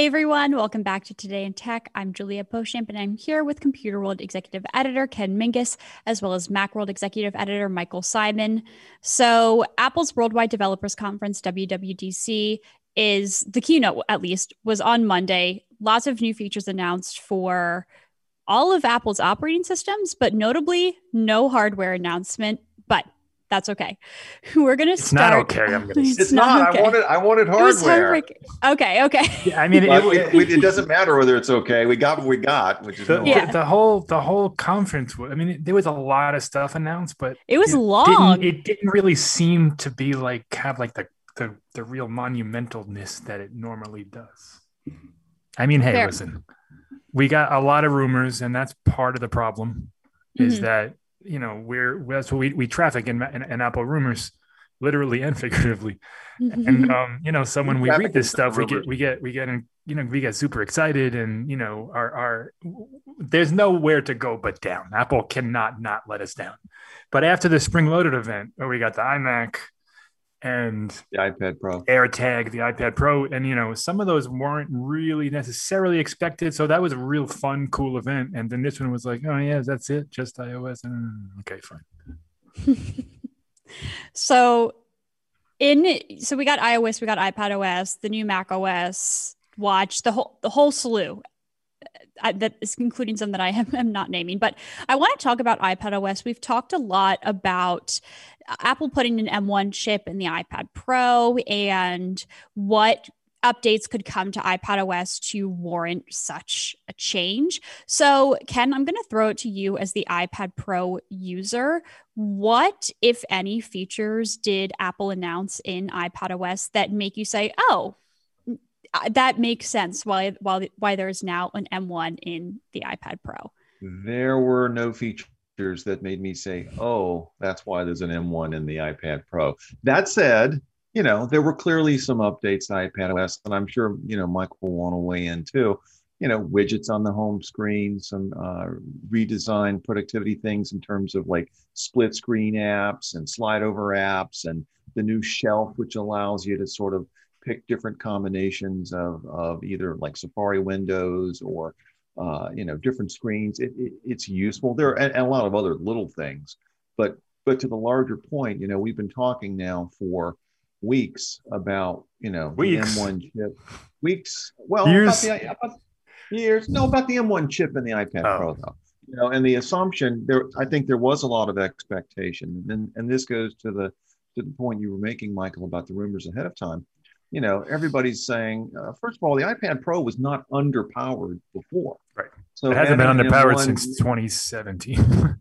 Hey everyone, welcome back to Today in Tech. I'm Juliet Beauchamp and I'm here with Computer World Executive Editor Ken Mingis, as well as Macworld Executive Editor Michael Simon. So, Apple's Worldwide Developers Conference, WWDC, is the keynote, at least, was on Monday. Lots of new features announced for all of Apple's operating systems, but notably no hardware announcement. But that's okay. We're gonna It's start. not okay. I'm gonna. It's. It's not. okay. I wanted. I wanted It was hardware. hardware- Okay, okay. Yeah, I mean, it, it, it, it doesn't matter whether it's okay. We got what we got, which is the, no Yeah. the, the whole the whole conference. I mean, there was a lot of stuff announced, but It was it long. Didn't, it didn't really seem to be like have like the the, the real monumentalness that it normally does. I mean, hey, Fair. listen, we got a lot of rumors, and that's part of the problem. Is Mhm. that you know we're that's what we we traffic in, in, in Apple rumors, literally and figuratively. and um, you know, so when we read this stuff, we get we get we get in, you know we get super excited, and you know, our our there's nowhere to go but down. Apple cannot not let us down. But after the spring loaded event, where we got the iMac and the iPad Pro. AirTag, the iPad Pro, and you know, some of those weren't really necessarily expected. So that was a real fun, cool event. And then this one was like, oh yeah, that's it, just iOS. Mm, okay, fine. so in so we got iOS, we got iPad OS, the new Mac OS, Watch, the whole the whole slew. That is including some that I am, not naming, but I want to talk about iPad OS. We've talked a lot about Apple putting an M1 chip in the iPad Pro and what updates could come to iPad OS to warrant such a change. So, Ken, I'm going to throw it to you as the iPad Pro user. What, if any, features did Apple announce in iPad OS that make you say, "Oh, uh, that makes sense"? Why, why, why there is now an M1 in the iPad Pro? There were no features that made me say, "Oh, that's why there's an M1 in the iPad Pro." That said, you know, there were clearly some updates to iPad OS, and I'm sure you know Mike will want to weigh in too. You know, widgets on the home screen, some uh, redesigned productivity things in terms of like split screen apps and slide over apps, and the new shelf, which allows you to sort of pick different combinations of, of either like Safari windows or uh, you know different screens. It, it, it's useful. There are and, and a lot of other little things, but but to the larger point, you know, we've been talking now for weeks about you know Weeks. the M1 chip. Weeks. Well, Years. about the about years. No, about the M1 chip in the iPad Oh. Pro though. You know, and the assumption there, I think there was a lot of expectation, and and this goes to the to the point you were making, Michael, about the rumors ahead of time. You know, everybody's saying, uh, first of all, the iPad Pro was not underpowered before. Right. So it hasn't been underpowered M1 since 2017.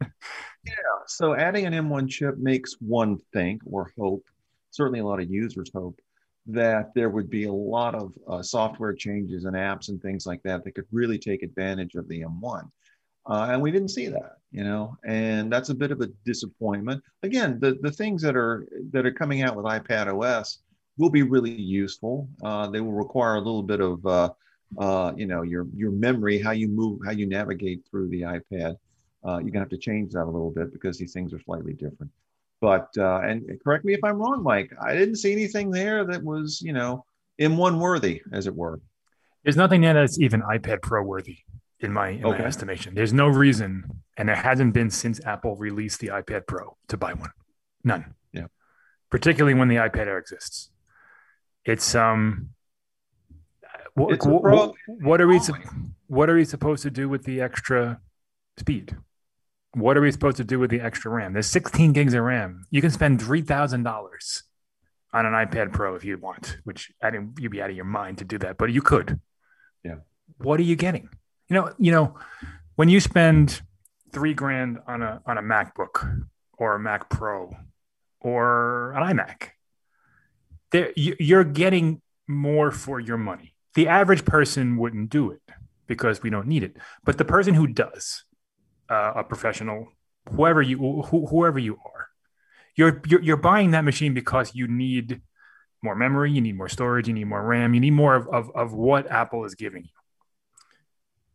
yeah. So adding an M1 chip makes one think or hope, certainly a lot of users hope, that there would be a lot of uh, software changes and apps and things like that that could really take advantage of the M1. Uh, and we didn't see that, you know, and that's a bit of a disappointment. Again, the, the things that are that are coming out with iPad OS will be really useful. Uh, they will require a little bit of, uh, uh, you know, your your memory, how you move, how you navigate through the iPad. Uh, you're gonna have to change that a little bit because these things are slightly different. But uh, and correct me if I'm wrong, Mike. I didn't see anything there that was, you know, M1 worthy, as it were. There's nothing there that's even iPad Pro worthy in my in Okay. my estimation. There's no reason, and there hasn't been since Apple released the iPad Pro to buy one. None. Yeah. Particularly when the iPad Air exists. It's um. What, It's pro- what are we what are we supposed to do with the extra speed? What are we supposed to do with the extra RAM? There's 16 gigs of RAM. You can spend three thousand dollars on an iPad Pro if you want, which I didn't you'd be out of your mind to do that, but you could. Yeah. What are you getting? You know, you know, when you spend three grand on a on a MacBook or a Mac Pro or an iMac, there you, you're getting more for your money. The average person wouldn't do it because we don't need it, but the person who does, uh, a professional, whoever you who, whoever you are, you're, you're you're buying that machine because you need more memory, you need more storage, you need more RAM, you need more of, of, of what Apple is giving you.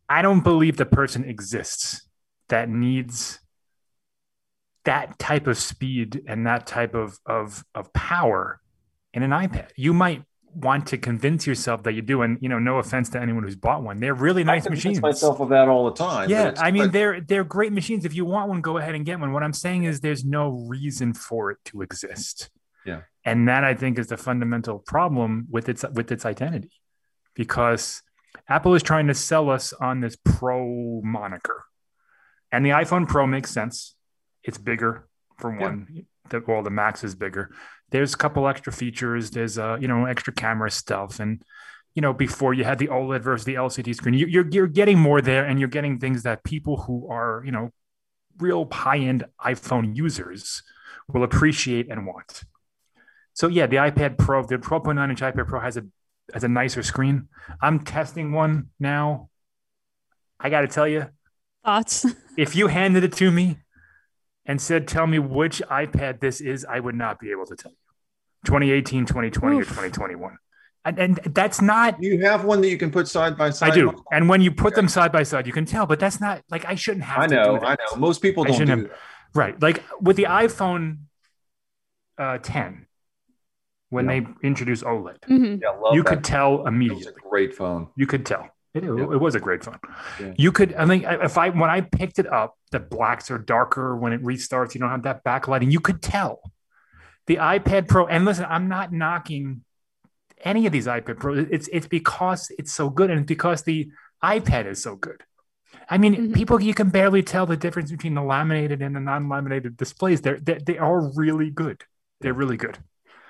I don't believe the person exists that needs that type of speed and that type of, of, of power in an iPad. You might want to convince yourself that you do. And you know, no offense to anyone who's bought one, they're really nice convince machines. myself of that all the time. yeah, I mean they're they're great machines. If you want one, go ahead and get one. What I'm saying is there's no reason for it to exist. Yeah. And that I think is the fundamental problem with its with its identity. Because Apple is trying to sell us on this pro moniker. And the iPhone Pro makes sense. It's bigger for Yeah. one. The well, the Max is bigger. There's a couple extra features. There's uh, you know, extra camera stuff and you know, before you had the OLED versus the LCD screen, you, you're you're getting more there, and you're getting things that people who are you know, real high end iPhone users will appreciate and want. So yeah, the iPad Pro, the 12.9 inch iPad Pro has a has a nicer screen. I'm testing one now. I got to tell you, Thoughts? if you handed it to me and said, "Tell me which iPad this is," I would not be able to tell you. 2018, 2020, or 2021. And, and that's not you have one that you can put side by side. I do. And when you put them side by side, you can tell, but that's not like I shouldn't have I to know, do that. I know. Most people don't do shouldn't that. Right. Like with the iPhone uh, 10, when Yeah. they introduced OLED, Mhm. Yeah, love you that. could tell It was a immediately. great phone. You could tell. It, it, Yeah. it was a great phone. Yeah. You could, I think, if I, when I picked it up, the blacks are darker when it restarts. You don't have that backlighting. You could tell. The iPad Pro, and listen, I'm not knocking any of these iPad Pro. It's it's because it's so good, and it's because the iPad is so good. I mean, Mhm. people you can barely tell the difference between the laminated and the non-laminated displays. They're they, they are really good. They're really good.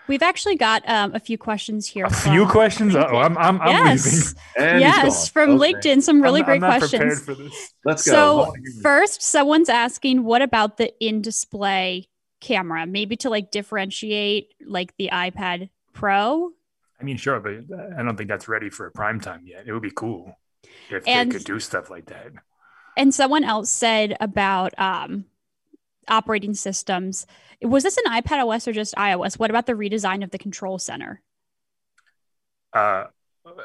We've actually got um, a few questions here. A few questions. Oh, I'm I'm, I'm leaving. yes, And yes, from Okay. LinkedIn. Some really I'm, great I'm not questions. prepared for this. Let's go. So first, someone's asking, what about the in-display camera? Maybe to like differentiate like the iPad Pro. I mean, sure, but I don't think that's ready for prime time yet. It would be cool if And- they could do stuff like that. And someone else said about um, operating systems. Was this an iPad OS or just iOS? What about the redesign of the control center? Uh,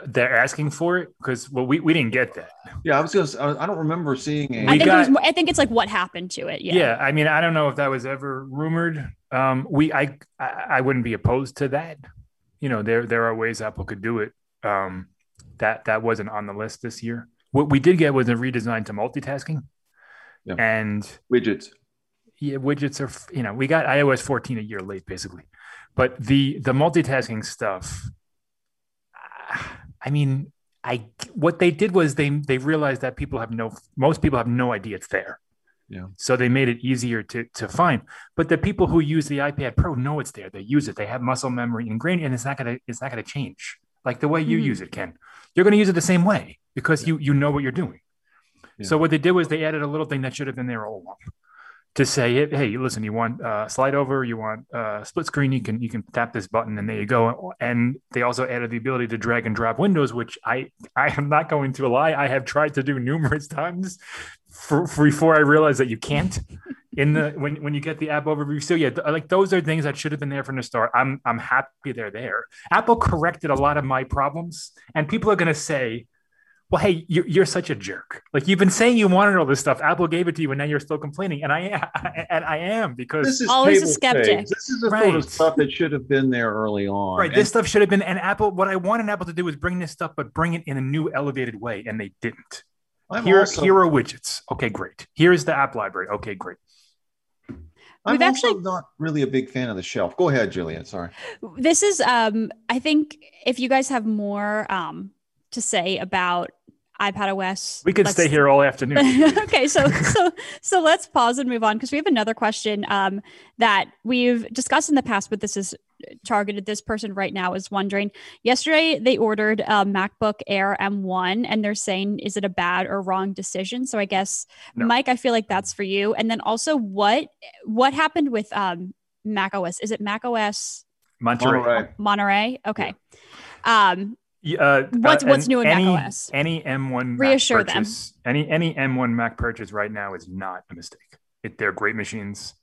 they're asking for it because well, we, we didn't get that. Yeah, I was going to I don't remember seeing a. I We think it was got- more, I think it's like what happened to it. Yeah. Yeah. I mean, I don't know if that was ever rumored. Um, we I, I I wouldn't be opposed to that. You know, there there are ways Apple could do it. Um, that that wasn't on the list this year. What we did get was a redesign to multitasking, Yeah. and widgets. yeah, widgets are you know we got iOS 14 a year late basically, but the the multitasking stuff. I mean, I what they did was they they realized that people have no most people have no idea it's there. Yeah. So they made it easier to to find. But the people who use the iPad Pro know it's there. They use it. They have muscle memory ingrained, and it's not gonna it's not gonna change. Like the way you Mhm. use it, Ken. You're gonna use it the same way because you you know what you're doing. Yeah. So what they did was they added a little thing that should have been there all along to say, hey, hey, listen, you want uh, slide over, you want uh, split screen, you can you can tap this button, and there you go. And they also added the ability to drag and drop windows, which I I am not going to lie, I have tried to do numerous times for, for before I realized that you can't in the when when you get the app overview. So yeah, th- like those are things that should have been there from the start. I'm I'm happy they're there. Apple corrected a lot of my problems, and people are going to say. Well, hey, you're, you're such a jerk. Like you've been saying you wanted all this stuff. Apple gave it to you, and now you're still complaining. And I and I am because This is Always a skeptic. stakes. This is the sort of stuff that should have been there early on. Right. And This stuff should have been, and Apple, what I wanted Apple to do was bring this stuff, but bring it in a new elevated way, and they didn't. I'm Here, also, here are widgets. Okay, great. Here's the app library. Okay, great. I'm We've also actually- not really a big fan of the shelf. Go ahead, Julian. Sorry. This is um I think if you guys have more um to say about iPad OS. We could let's- stay here all afternoon. okay, so so so let's pause and move on because we have another question um, that we've discussed in the past, but this is targeted. This person right now is wondering. Yesterday, they ordered a MacBook Air M1, and they're saying, "Is it a bad or wrong decision?" So I guess, No. Mike, I feel like that's for you. And then also, what what happened with um, Mac OS? Is it Mac OS Monterey. Monterey. Monterey? Okay. Um, Yeah, Uh, What's- uh, what's new in any, macOS? Any M1 Reassure Mac them. purchase, Any any M1 Mac purchase right now is not a mistake. It, they're great machines.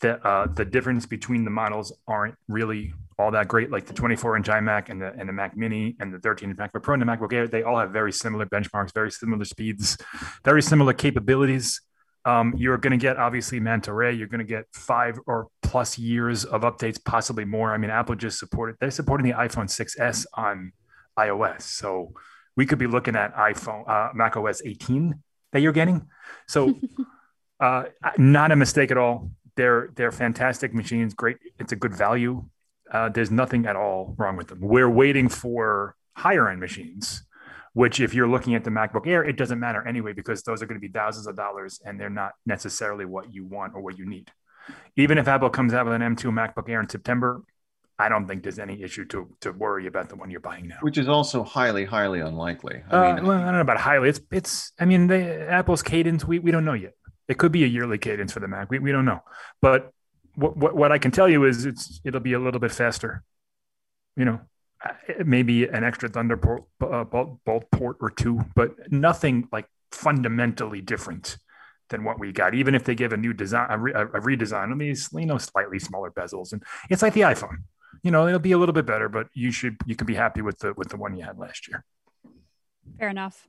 The uh, the difference between the models aren't really all that great. Like the 24 inch iMac and the and the Mac Mini and the 13 inch MacBook Pro and the MacBook Air, they all have very similar benchmarks, very similar speeds, very similar capabilities. Um, you're going to get obviously Monterey. You're going to get five or plus years of updates, possibly more. I mean, Apple just supported. They're supporting the iPhone 6s on iOS, so we could be looking at iPhone uh, Mac OS 18 that you're getting. So, uh, not a mistake at all. They're they're fantastic machines. Great. It's a good value. Uh, there's nothing at all wrong with them. We're waiting for higher end machines which if you're looking at the MacBook Air, it doesn't matter anyway, because those are going to be thousands of dollars and they're not necessarily what you want or what you need. Even if Apple comes out with an M2 MacBook Air in September, I don't think there's any issue to, to worry about the one you're buying now. Which is also highly, highly unlikely. I uh, mean, well, I don't know about highly. It's, it's, I mean, the Apple's cadence, we, we don't know yet. It could be a yearly cadence for the Mac. We, we don't know. But what, what, what I can tell you is it's, it'll be a little bit faster, you know, uh, maybe an extra Thunderbolt uh, bolt port or two, but nothing like fundamentally different than what we got. Even if they give a new design, a, re, a redesign, I mean, you know, slightly smaller bezels, and it's like the iPhone. You know, it'll be a little bit better, but you should you can be happy with the with the one you had last year. Fair enough.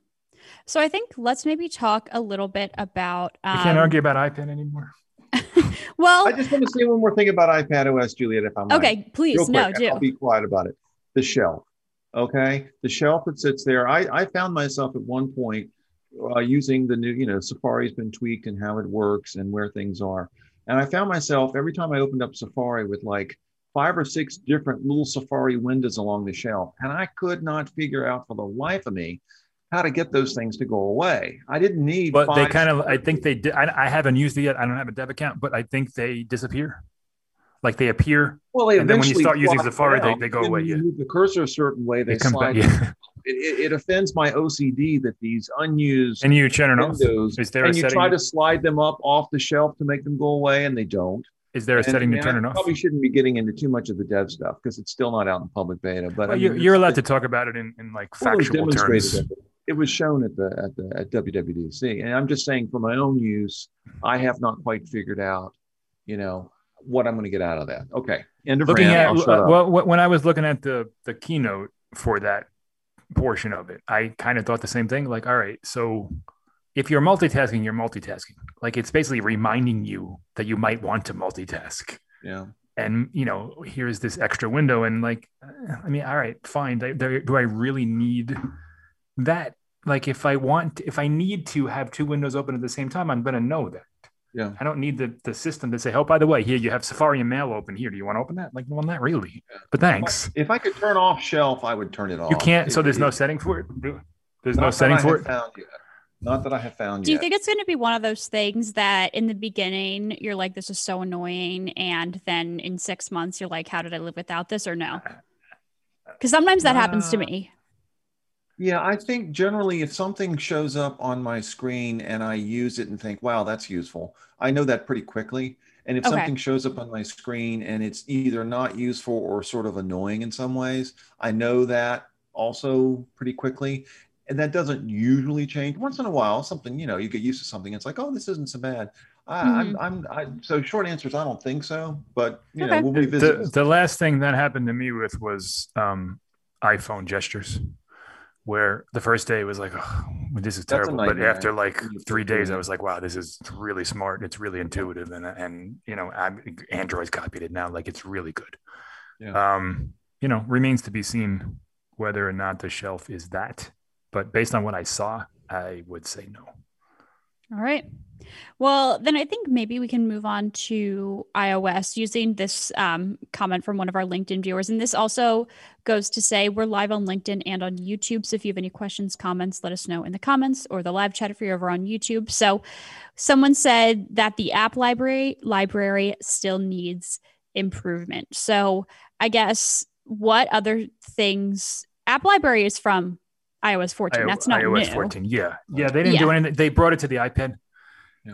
So I think let's maybe talk a little bit about. Um, can't argue about iPad anymore. well, I just want to say one more thing about iPad OS, Juliet. If I'm okay, please, no, do. I'll be quiet about it the shelf. Okay, the shelf that sits there. I, I found myself at one point uh, using the new, you know, Safari's been tweaked and how it works and where things are. And I found myself every time I opened up Safari with like five or six different little Safari windows along the shelf. And I could not figure out for the life of me how to get those things to go away. I didn't need. But they kind of, I think they did. I, I haven't used it yet. I don't have a dev account, but I think they disappear like they appear. Well, they and then when you start using Safari, they, they go away. You yeah. move the cursor a certain way, they, they slide. Back, yeah. it, it, offends my OCD that these unused and you turn windows, is there and you try to slide them up off the shelf to make them go away, and they don't. Is there a and, setting to turn it off? Probably shouldn't be getting into too much of the dev stuff because it's still not out in public beta. But well, I mean, you're, you're allowed to talk about it in, in like factual terms. It. it was shown at the at the at WWDC, and I'm just saying for my own use, I have not quite figured out, you know, what I'm going to get out of that. Okay. End of looking rant. at well, when I was looking at the the keynote for that portion of it, I kind of thought the same thing. Like, all right, so if you're multitasking, you're multitasking. Like it's basically reminding you that you might want to multitask. Yeah. And you know, here's this extra window, and like, I mean, all right, fine. Do, do I really need that? Like, if I want, if I need to have two windows open at the same time, I'm going to know that. Yeah. I don't need the, the system to say, oh, by the way, here you have Safari and Mail open here. Do you want to open that? Like, well, not really. But thanks. If I could turn off shelf, I would turn it off. You can't. so there's it, no setting for it. There's no setting for it. Not that I have found Do yet. you think it's going to be one of those things that in the beginning you're like, this is so annoying, and then in six months you're like, how did I live without this, or no? Because sometimes that uh, happens to me. Yeah, I think generally if something shows up on my screen and I use it and think, wow, that's useful, I know that pretty quickly. And if okay. something shows up on my screen and it's either not useful or sort of annoying in some ways, I know that also pretty quickly. And that doesn't usually change. Once in a while, something, you know, you get used to something. It's like, oh, this isn't so bad. I, mm-hmm. I'm, I'm, I, so short answer is I don't think so, but you okay. know, we'll revisit. The, the last thing that happened to me with was um, iPhone gestures where the first day was like, oh, this is terrible. But after like three days, I was like, wow, this is really smart. It's really intuitive. And, and, you know, i Android's copied it now. Like it's really good. Yeah. Um, you know, remains to be seen whether or not the shelf is that, but based on what I saw, I would say no. All right. Well, then I think maybe we can move on to iOS using this um, comment from one of our LinkedIn viewers. And this also goes to say we're live on LinkedIn and on YouTube. So if you have any questions, comments, let us know in the comments or the live chat if you're over on YouTube. So someone said that the app library library still needs improvement. So I guess what other things app library is from iOS 14. That's not iOS new. 14. Yeah. Yeah. They didn't yeah. do anything. They brought it to the iPad.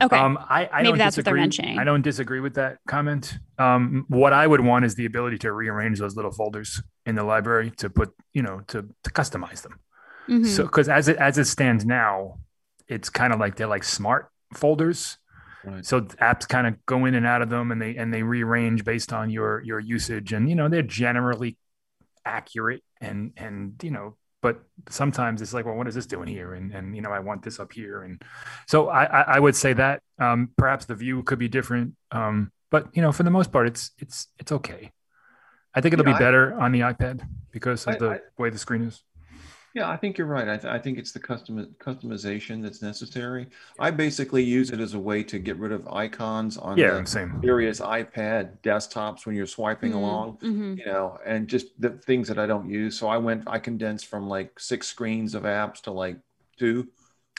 Okay. Um, I, I Maybe that's disagree. what they're mentioning. I don't disagree with that comment. Um, what I would want is the ability to rearrange those little folders in the library to put, you know, to to customize them. Mm-hmm. So, because as it as it stands now, it's kind of like they're like smart folders. Right. So apps kind of go in and out of them, and they and they rearrange based on your your usage, and you know they're generally accurate and and you know but sometimes it's like, well, what is this doing here? And and you know, I want this up here, and so I I, I would say that um, perhaps the view could be different, um, but you know, for the most part, it's it's it's okay. I think it'll be I- better on the iPad because of I- the I- way the screen is. Yeah, I think you're right. I, th- I think it's the custom customization that's necessary. I basically use it as a way to get rid of icons on Yeah, the same. various iPad desktops when you're swiping Mhm, along, mhm. you know, and just the things that I don't use. So I went, I condensed from like six screens of apps to like two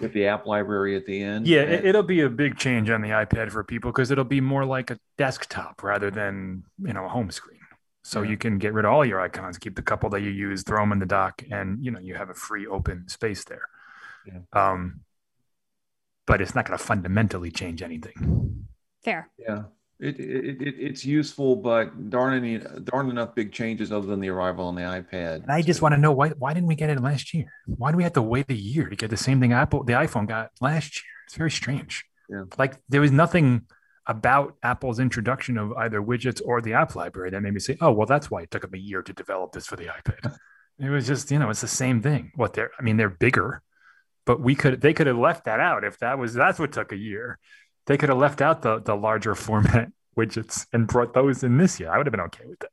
with the app library at the end. Yeah, And- it'll be a big change on the iPad for people because it'll be more like a desktop rather than you know a home screen. So Yeah. you can get rid of all your icons, keep the couple that you use, throw them in the dock, and you know you have a free open space there. Yeah. Um, but it's not going to fundamentally change anything. Fair. Yeah, it, it, it it's useful, but darn any darn enough big changes other than the arrival on the iPad. And I just want to know why why didn't we get it last year? Why do we have to wait a year to get the same thing Apple the iPhone got last year? It's very strange. Yeah. Like there was nothing about Apple's introduction of either widgets or the app library that made me say, "Oh, well, that's why it took them a year to develop this for the iPad." it was just, you know, it's the same thing. What they're, I mean, they're bigger, but we could, they could have left that out if that was that's what took a year. They could have left out the the larger format widgets and brought those in this year. I would have been okay with that.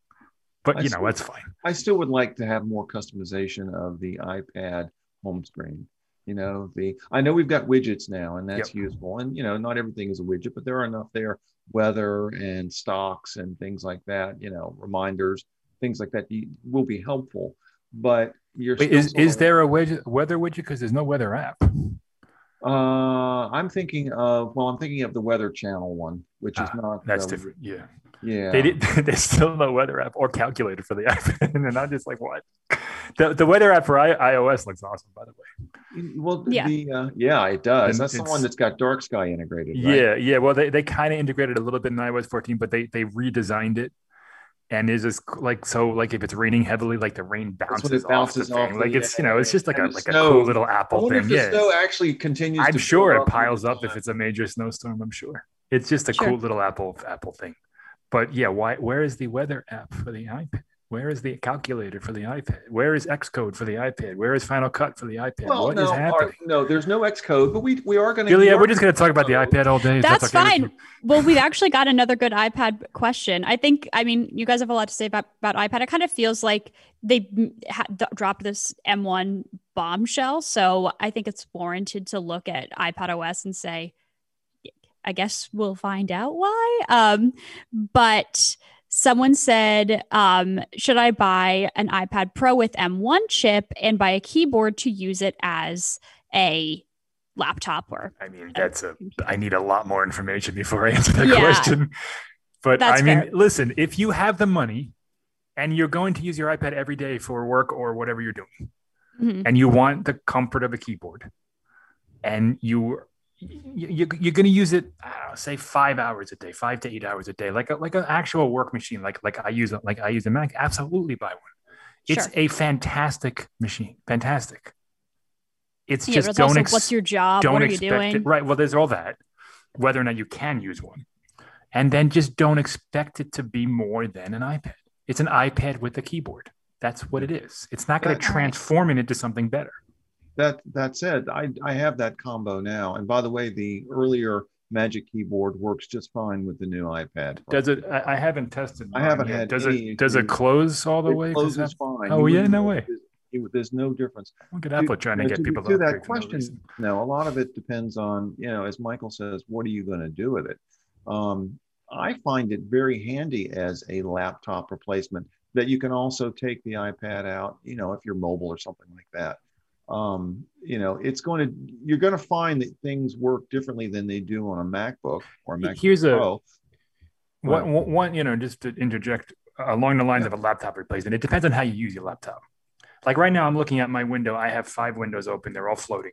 But I you know, see. that's fine. I still would like to have more customization of the iPad home screen. You know, the I know we've got widgets now, and that's useful. And you know, not everything is a widget, but there are enough there, weather and stocks and things like that. You know, reminders, things like that will be helpful. But you're Wait, is is there a widget, weather widget? Because there's no weather app. Uh, I'm thinking of well, I'm thinking of the Weather Channel one, which is Ah, not That's different. Yeah. Yeah, They did. There's still no weather app or calculator for the iPad, and I'm just like, what? The the weather app for I, iOS looks awesome, by the way. Well, Yeah. the uh, yeah, it does. And That's the one that's got Dark Sky integrated. Right? Yeah, yeah. Well, they, they kind of integrated a little bit in iOS 14, but they they redesigned it, and is this like so like if it's raining heavily, like the rain bounces, it bounces off the off thing. the- Like it's you know it's just like a and the like a cool little Apple wonder thing. if the Yeah, snow actually continues. I'm to sure it piles up if it's a major snowstorm. I'm sure it's just a Sure. cool little Apple Apple thing. But yeah, why? Where is the weather app for the iPad? Where is the calculator for the iPad? Where is Xcode for the iPad? Where is Final Cut for the iPad? Well, What is no, happening? Art, no, there's no Xcode, but we we are going to. Julia, we're just going to talk about the iPad all day. if That's okay fine. you. Well, we've actually got another good iPad question. I think, I mean, you guys have a lot to say about, about iPad. It kind of feels like they ha- dropped this M1 bombshell. So I think it's warranted to look at iPad OS and say, I guess we'll find out why. Um, but someone said, um, should I buy an iPad Pro with M1 chip and buy a keyboard to use it as a laptop or I mean, that's a. I need a lot more information before I answer that Yeah. question. But I mean, fair. listen, if you have the money and you're going to use your iPad every day for work or whatever you're doing, Mhm. and you want the comfort of a keyboard, and you you, you're going to use it, know, say five hours a day, five to eight hours a day, like a, like an actual work machine, like like I use like I use a Mac. Absolutely buy one. It's Sure. a fantastic machine, fantastic. It's Yeah, just it's don't ex- what's your job? don't What are you doing? it. Right. Well, there's all that. Whether or not you can use one, and then just don't expect it to be more than an iPad. It's an iPad with a keyboard. That's what it is. It's not going to transform it into something better. That that said, I I have that combo now. And by the way, the earlier Magic Keyboard works just fine with the new iPad. Does it? I, I haven't tested. I haven't yet. had Does any it? Does it close all the It way? Closes that- fine. Oh, You yeah, no way. There's- There's no difference. Look at Apple trying to you know, get to, people to that question. No, a lot of it depends on you know, as Michael says, what are you going to do with it? Um, I find it very handy as a laptop replacement that you can also take the iPad out. You know, if you're mobile or something like that. Um, you know, it's going to you're going to find that things work differently than they do on a MacBook or a MacBook Here's a- Pro. One, one- one, you know, just to interject uh, along the lines of a laptop replacement, it depends on how you use your laptop. Like right now, I'm looking at my window. I have five windows open. They're all floating.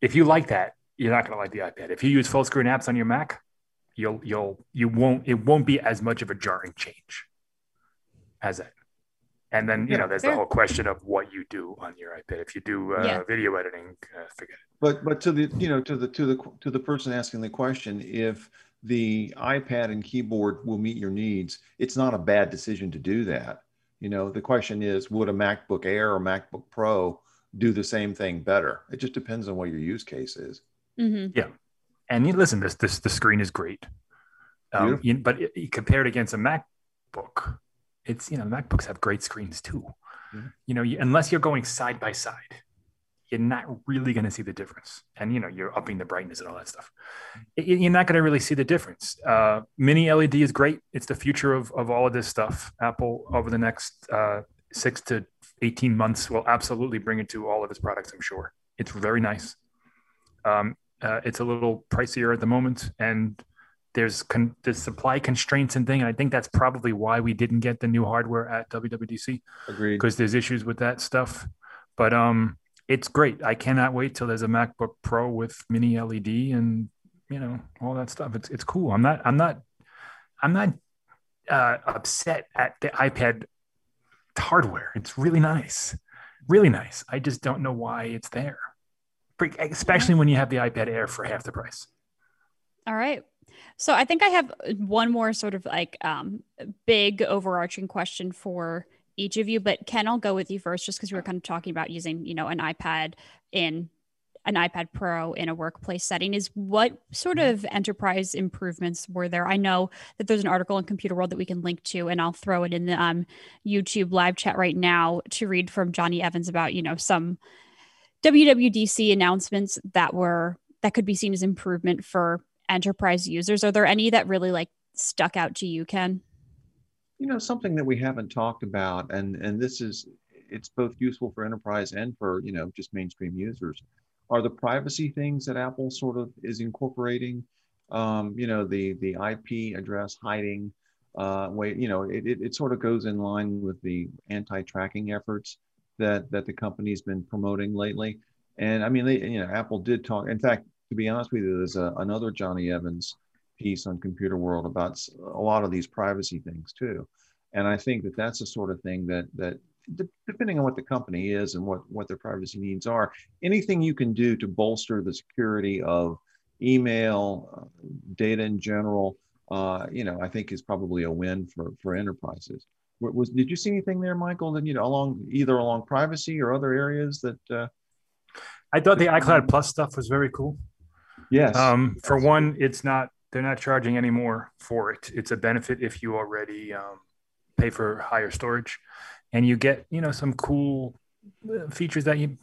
If you like that, you're not going to like the iPad. If you use full screen apps on your Mac, you'll you'll you won't it won't be as much of a jarring change as that. And then you Yeah, know, there's fair. the whole question of what you do on your iPad. If you do uh, Yeah. video editing, uh, forget it. But but to the you know to the to the to the person asking the question, if the iPad and keyboard will meet your needs, it's not a bad decision to do that. You know, the question is, would a MacBook Air or MacBook Pro do the same thing better. It just depends on what your use case is. Mm-hmm. Yeah, and you listen, this this the screen is great, um, you, but it, it- compared against a MacBook, it's you know MacBooks have great screens too. Mhm. You know, you, unless you're going side by side, you're not really going to see the difference. And you know, you're upping the brightness and all that stuff. Y- You're not going to really see the difference. Uh, mini LED is great. It's the future of of all of this stuff. Apple over the next uh, six to eighteen months will absolutely bring it to all of its products. I'm sure it's very nice. Um, uh, it's a little pricier at the moment, and there's con- there's supply constraints and thing. And I think that's probably why we didn't get the new hardware at WWDC Agreed. because there's issues with that stuff. But um, it's great. I cannot wait till there's a MacBook Pro with mini LED and you know all that stuff. It's it's cool. I'm not I'm not I'm not uh, upset at the iPad hardware. It's really nice, really nice. I just don't know why it's there, especially when you have the iPad Air for half the price. All right. So I think I have one more sort of like um, big overarching question for each of you, but Ken, I'll go with you first, just because we were kind of talking about using, you know, an iPad in an iPad Pro in a workplace setting. Is what sort of enterprise improvements were there? I know that there's an article in Computer World that we can link to, and I'll throw it in the um, YouTube live chat right now to read from Jonny Evans about, you know, some WWDC announcements that were that could be seen as improvement for enterprise users. Are there any that really like stuck out to you, Ken? you know something that we haven't talked about and and this is it's both useful for enterprise and for you know just mainstream users are the privacy things that apple sort of is incorporating um, you know the the ip address hiding uh, way you know it, it, it sort of goes in line with the anti-tracking efforts that that the company's been promoting lately and i mean they you know apple did talk in fact to be honest with you there's a, another jonny evans piece on computer world about a lot of these privacy things too and i think that that's the sort of thing that that de- depending on what the company is and what what their privacy needs are anything you can do to bolster the security of email uh, data in general uh, you know i think is probably a win for for enterprises Wa- was did you see anything there michael that you know along either along privacy or other areas that uh, I thought the iCloud Plus stuff was very cool. Yes Um, for one, it's not they're not charging any more for it. It's a benefit if you already um, pay for higher storage, and you get you know some cool uh, features that you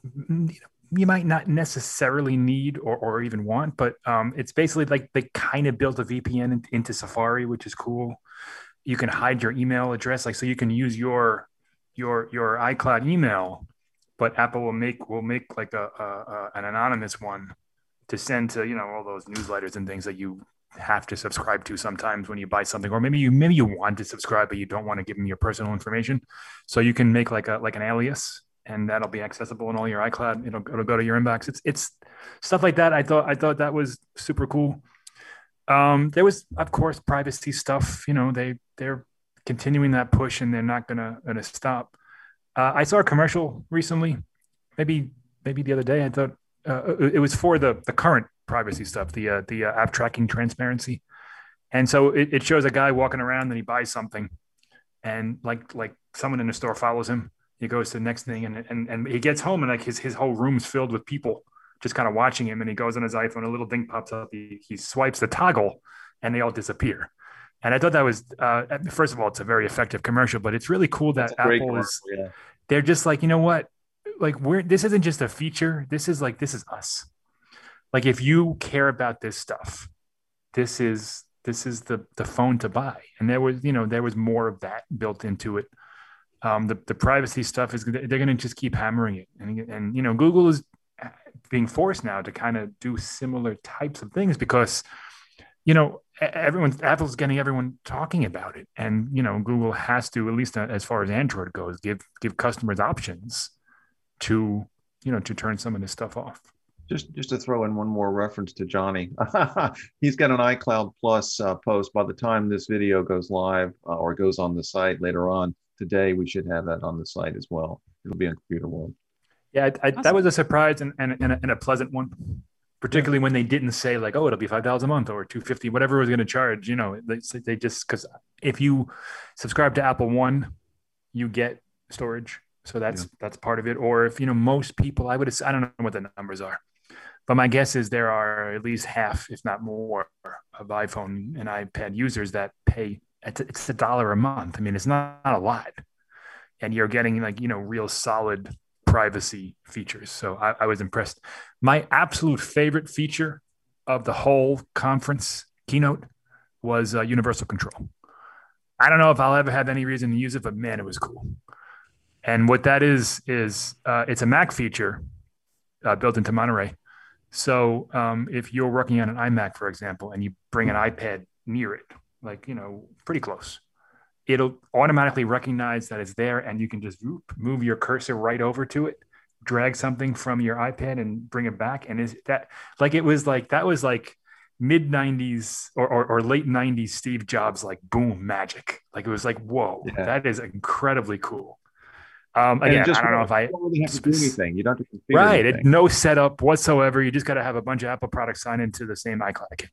you might not necessarily need or, or even want. But um, it's basically like they kind of built a VPN into Safari, which is cool. You can hide your email address, like so you can use your your your iCloud email, but Apple will make will make like a, a, a an anonymous one to send to you know all those newsletters and things that you have to subscribe to sometimes when you buy something or maybe you maybe you want to subscribe but you don't want to give them your personal information. So you can make like a like an alias and that'll be accessible in all your icloud. It'll, it'll go to your inbox. It's it's stuff like that. I thought i thought that was super cool. Um there was of course privacy stuff you know they they're continuing that push and they're not gonna gonna stop. Uh, i saw a commercial recently maybe maybe the other day. I thought uh, it was for the the current privacy stuff, the uh, the uh, app tracking transparency, and so it, it shows a guy walking around and he buys something, and like like someone in the store follows him. He goes to the next thing, and and and he gets home and like his his whole room's filled with people just kind of watching him. And he goes on his iPhone, a little thing pops up. He he swipes the toggle, and they all disappear. And I thought that was uh, first of all, it's a very effective commercial, but it's really cool that Apple is yeah. they're just like, you know what? Like we're this isn't just a feature. This is like this is us. Like if you care about this stuff, this is this is the the phone to buy. And there was, you know, there was more of that built into it. Um, the the privacy stuff is they're going to just keep hammering it, and and you know, Google is being forced now to kind of do similar types of things because you know e- everyone apple's getting everyone talking about it and you know google has to at least as far as android goes give give customers options to you know to turn some of this stuff off Just just to throw in one more reference to Jonny, he's got an iCloud Plus uh, post. By the time this video goes live uh, or goes on the site later on today, we should have that on the site as well. It'll be on Computer World. yeah I, I, that was a surprise and, and, and, a, and a pleasant one particularly when they didn't say like oh it'll be five dollars a month or 250 whatever it was going to charge you know they, they just because if you subscribe to apple one you get storage So that's yeah. that's part of it. Or if you know most people, I would I don't know what the numbers are, but my guess is there are at least half, if not more, of iPhone and iPad users that pay. It's a, it's a dollar a month. I mean, it's not, not a lot, and you're getting like you know real solid privacy features. So I, I was impressed. My absolute favorite feature of the whole conference keynote was uh, universal control. I don't know if I'll ever have any reason to use it, but man, it was cool. And what that is is uh, it's a Mac feature uh, built into Monterey. So um, if you're working on an iMac, for example, and you bring an iPad near it, like you know, pretty close, it'll automatically recognize that it's there, and you can just move your cursor right over to it, drag something from your iPad, and bring it back. And is that like it was like that was like mid 90s or, or, or, late 90s Steve Jobs like boom magic. Like it was like, whoa, yeah. that is incredibly cool. Um, again, I don't know if I really have to do anything. You don't have to right. It, no setup whatsoever. You just got to have a bunch of Apple products sign into the same iCloud account.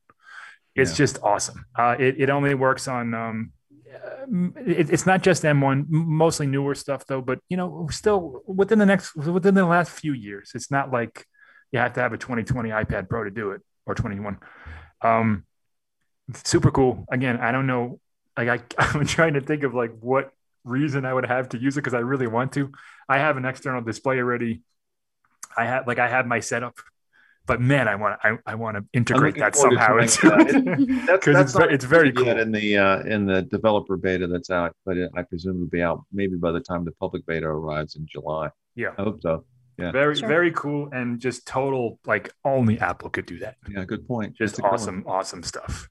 It's yeah. just awesome. Uh, it, it only works on, um, it, it's not just M1, mostly newer stuff though, but you know, still within the next, within the last few years, it's not like you have to have a 2020 iPad Pro to do it or 21. Um, super cool. Again, I don't know. Like I, I'm trying to think of like what reason I would have to use it because I really want to. I have an external display already. I have like I have my setup, but man, I want I, I want to integrate that somehow because it's it's very cool in the uh, in the developer beta that's out, but it, I presume it'll be out maybe by the time the public beta arrives in July. Yeah, I hope so. Yeah. Very, sure. very cool. And just total, like only Apple could do that. Yeah, good point. Just awesome, awesome stuff.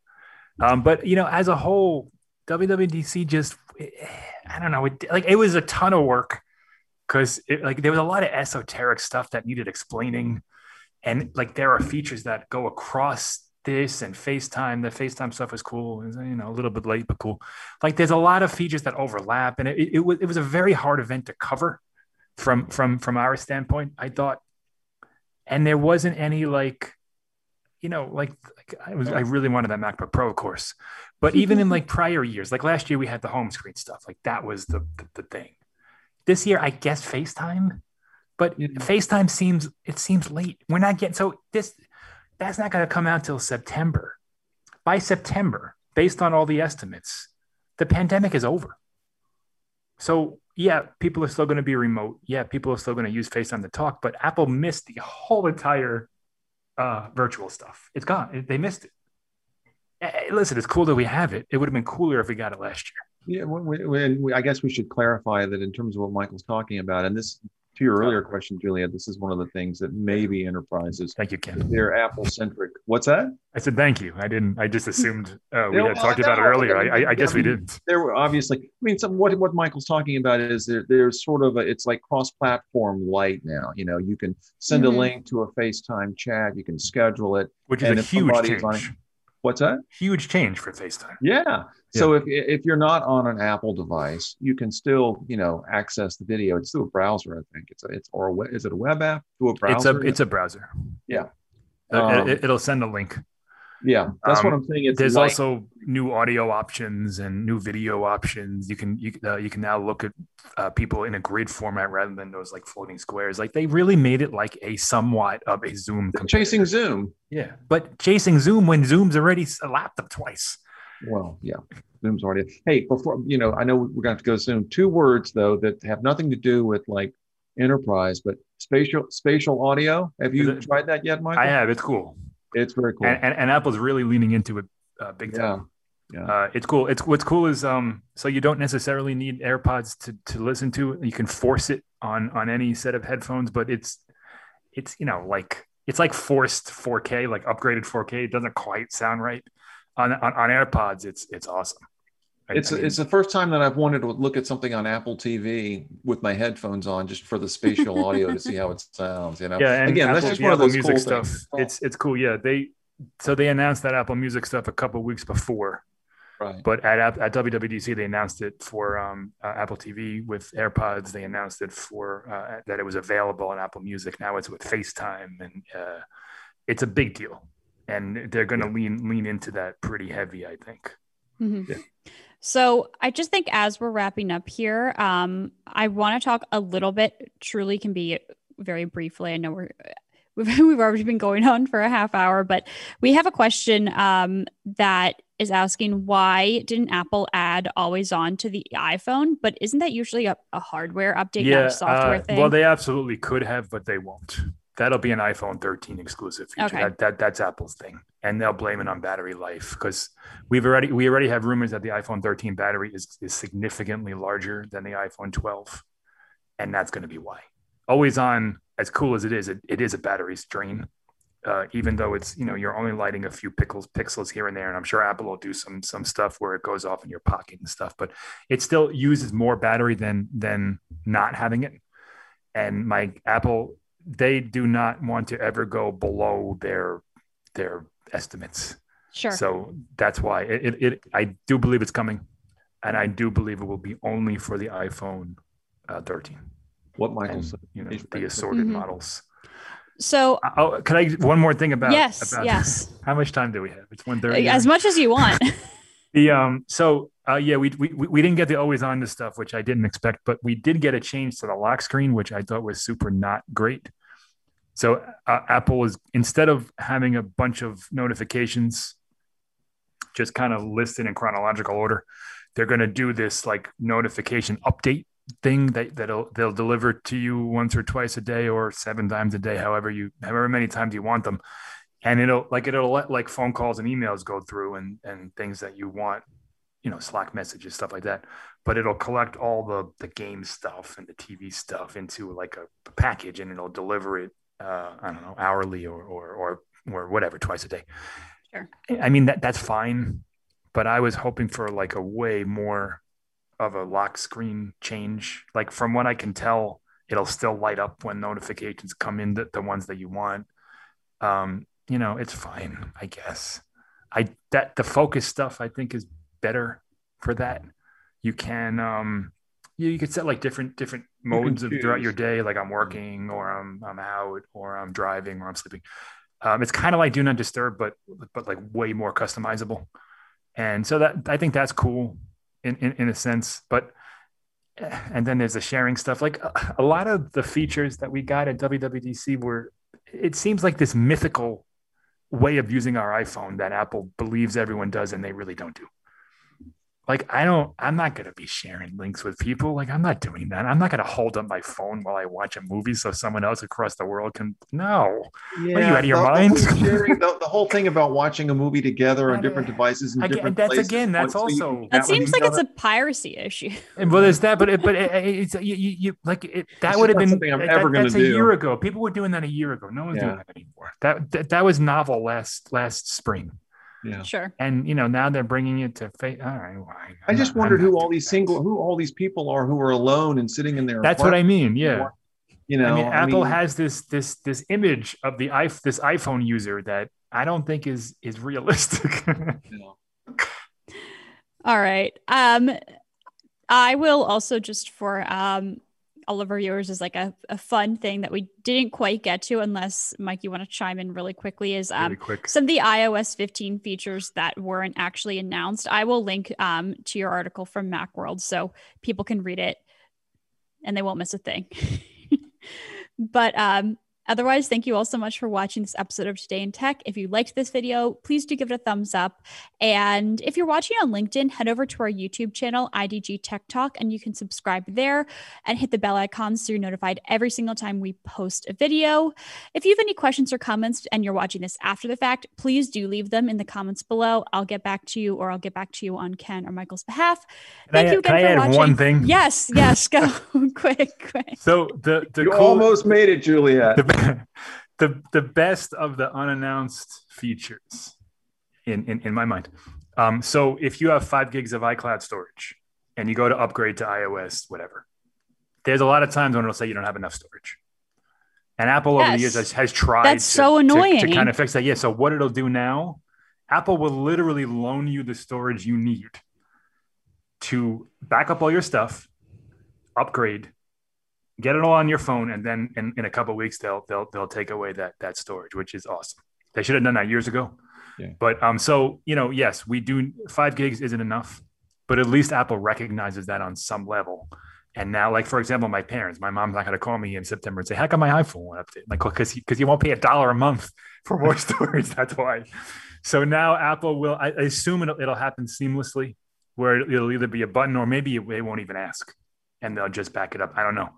Um, but you know, as a whole, WWDC just, I don't know, it, like it was a ton of work because like there was a lot of esoteric stuff that needed explaining. And like there are features that go across this and FaceTime. The FaceTime stuff was cool. Was, you know, a little bit late, but cool. Like there's a lot of features that overlap, and it, it, it was it was a very hard event to cover from from from our standpoint i thought and there wasn't any like you know like, like i was i really wanted that macbook pro of course. But even in like prior years like last year we had the home screen stuff like that was the the, the thing. This year i guess facetime but yeah. facetime seems it seems late. We're not getting so this that's not going to come out till september. By september based on all the estimates the pandemic is over. So yeah, people are still going to be remote. Yeah, people are still going to use FaceTime to talk, but Apple missed the whole entire uh, virtual stuff. It's gone. They missed it. Hey, listen, it's cool that we have it. It would have been cooler if we got it last year. Yeah, we, we, we, I guess we should clarify that in terms of what Michael's talking about, and this to your earlier question, Julia, this is one of the things that maybe enterprises. Thank you, Ken. They're Apple centric. What's that? I said thank you. I didn't. I just assumed uh, we had talked about it earlier. I, I, I guess we didn't. There were obviously. I mean, some, what what Michael's talking about is there, there's sort of a. It's like cross-platform light now. You know, you can send mm-hmm. a link to a FaceTime chat. You can schedule it, which is a huge change. What's that? Huge change for FaceTime. Yeah. yeah. So if if you're not on an Apple device, you can still you know access the video. It's through a browser, I think. It's a, it's or a, is it a web app through a browser? It's a it's a browser. Yeah. Um, it, will send a link. Yeah, that's um, what I'm saying. It's there's like, also new audio options and new video options. You can you uh, you can now look at uh, people in a grid format rather than those like floating squares. Like they really made it like a somewhat of a Zoom. Chasing Zoom. Yeah, but chasing Zoom when Zoom's already lapped them twice. Well, yeah, Zoom's already. Hey, before you know, I know we're going to have to go soon. Two words though that have nothing to do with like enterprise, but spatial spatial audio. Have you it, tried that yet, Mike? I have. It's cool. It's very cool. And, and, and Apple's really leaning into it uh, big time. Yeah. yeah. Uh, it's cool. It's what's cool is um so you don't necessarily need AirPods to to listen to. You can force it on on any set of headphones, but it's it's you know like it's like forced 4K, like upgraded 4K. It doesn't quite sound right on on, on AirPods. It's it's awesome. It's I mean, it's the first time that I've wanted to look at something on Apple TV with my headphones on, just for the spatial audio to see how it sounds. You know, yeah. And again, Apple, that's just one Apple of those music cool stuff. Things. It's it's cool. Yeah, they so they announced that Apple Music stuff a couple weeks before. Right. But at at WWDC, they announced it for um, uh, Apple TV with AirPods. They announced it for uh, that it was available on Apple Music. Now it's with FaceTime, and uh, it's a big deal. And they're going to yeah. lean lean into that pretty heavy, I think. Mm-hmm. Yeah. So I just think as we're wrapping up here, um, I want to talk a little bit. Truly, can be very briefly. I know we're we've, we've already been going on for a half hour, but we have a question um, that is asking why didn't Apple add always on to the iPhone? But isn't that usually a, a hardware update, yeah, not a software uh, thing? Well, they absolutely could have, but they won't. That'll be an iPhone 13 exclusive feature. Okay. That, that that's Apple's thing, and they'll blame it on battery life because we've already we already have rumors that the iPhone 13 battery is is significantly larger than the iPhone 12, and that's going to be why. Always on, as cool as it is, it, it is a battery strain. Uh, even though it's you know you're only lighting a few pixels pixels here and there, and I'm sure Apple will do some some stuff where it goes off in your pocket and stuff, but it still uses more battery than than not having it. And my Apple they do not want to ever go below their their estimates. Sure. So that's why it, it, it I do believe it's coming, and I do believe it will be only for the iPhone uh, 13. What Michael and, said. You know, the assorted Mhm. models. So Oh, can I one more thing about yes, about yes, how much time do we have? It's one thirty. as much as you want. The um so uh yeah we, we we didn't get the always on to stuff which I didn't expect but we did get a change to the lock screen which I thought was super not great. So uh, Apple is instead of having a bunch of notifications just kind of listed in chronological order, they're going to do this like notification update thing that that'll they'll deliver to you once or twice a day or seven times a day, however you however many times you want them, and it'll like it'll let like phone calls and emails go through and and things that you want, you know, Slack messages stuff like that. But it'll collect all the the game stuff and the TV stuff into like a package, and it'll deliver it. Uh, I don't know, hourly or or or or whatever, twice a day. Sure. I mean that that's fine, but I was hoping for like a way more of a lock screen change. Like from what I can tell, it'll still light up when notifications come in, the, the ones that you want. Um, you know, it's fine, I guess. I that the focus stuff I think is better for that. You can um you, you could set like different different modes of, throughout your day, like I'm working or I'm I'm out or I'm driving or I'm sleeping. Um, it's kind of like do not disturb, but but like way more customizable. And so that I think that's cool in, in, in a sense. But and then there's the sharing stuff. Like a, a lot of the features that we got at WWDC were it seems like this mythical way of using our iPhone that Apple believes everyone does and they really don't do. Like I don't I'm not going to be sharing links with people. Like I'm not doing that. I'm not going to hold up my phone while I watch a movie so someone else across the world can No. Yeah, Are you out of your the- the mind? whole sharing- the, the whole thing about watching a movie together on different devices in Again, different that's places. again, that's also- can- that that seems like it's a piracy issue. And well, there's that, but it, but it, it's you, you, you like it. That would have been something I'm eh, that- ever gonna that's a year ago. People were doing that a year ago. No one's doing that anymore. That, that that was novel last last spring, yeah. Sure. and you know now they're bringing it to face. All right, well, I, I just not- I'm wondered who all these that. single, who all these people are who are alone and sitting in their. That's what I mean. Yeah, You know, I mean, Apple mean, has this this this image of the i this iPhone user that I don't think is is realistic. All right. Um, I will also just for um all of our viewers is like a, a fun thing that we didn't quite get to unless Mike, you want to chime in really quickly is um really quick. some of the iOS 15 features that weren't actually announced. I will link um, to your article from Macworld so people can read it and they won't miss a thing. but um, otherwise, thank you all so much for watching this episode of Today in Tech. If you liked this video, please do give it a thumbs up. And if you're watching on LinkedIn, head over to our YouTube channel, IDG Tech Talk, and you can subscribe there and hit the bell icon so you're notified every single time we post a video. If you have any questions or comments and you're watching this after the fact, please do leave them in the comments below. I'll get back to you or I'll get back to you on Ken or Michael's behalf. Can I, Thank you again can I for add watching. one thing? Yes, yes, go quick, quick. So the the you cool, almost made it, Juliet. the, the the best of the unannounced features in in, in my mind. Um, so if you have five gigs of iCloud storage and you go to upgrade to iOS, whatever, there's a lot of times when it'll say you don't have enough storage. And Apple over the years has, has tried That's to, so to- to, kind of fix that. Yeah. So what it'll do now, Apple will literally loan you the storage you need to back up all your stuff, upgrade, get it all on your phone, and then in, in a couple of weeks they'll they'll they'll take away that that storage, which is awesome. They should have done that years ago. Yeah. But um, so you know, yes, we do five gigs isn't enough. but at least Apple recognizes that on some level. And now, like for example, my parents, my mom's not going to call me in September and say, "How come my iPhone went update?" Like, because because you won't pay a dollar a month for more storage. That's why. So now Apple will. I, I assume it'll, it'll happen seamlessly, where it'll either be a button or maybe they won't even ask, and they'll just back it up. I don't know,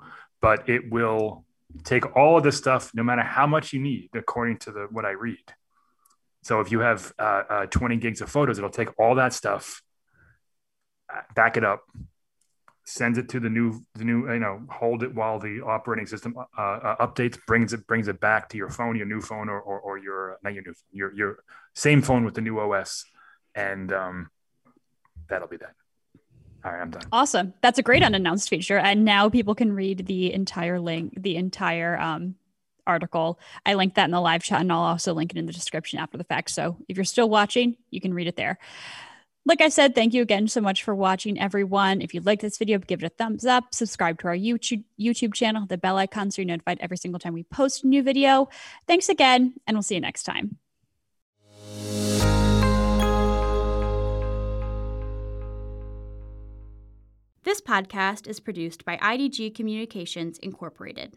but it will take all of the stuff, no matter how much you need, according to the what I read. So if you have uh, uh, 20 gigs of photos, it'll take all that stuff, uh, back it up, sends it to the new the new you know hold it while the operating system uh, uh, updates brings it brings it back to your phone your new phone or or, or your not your new phone, your your same phone with the new os and um that'll be that all right i'm done. Awesome. That's a great unannounced feature and now people can read the entire link the entire um article. I linked that in the live chat and i'll also link it in the description after the fact. So if you're still watching you can read it there. Like I said, thank you again so much for watching, everyone. If you like this video, give it a thumbs up, subscribe to our YouTube YouTube channel, the bell icon, so you're notified every single time we post a new video. Thanks again, and we'll see you next time. This podcast is produced by IDG Communications Incorporated.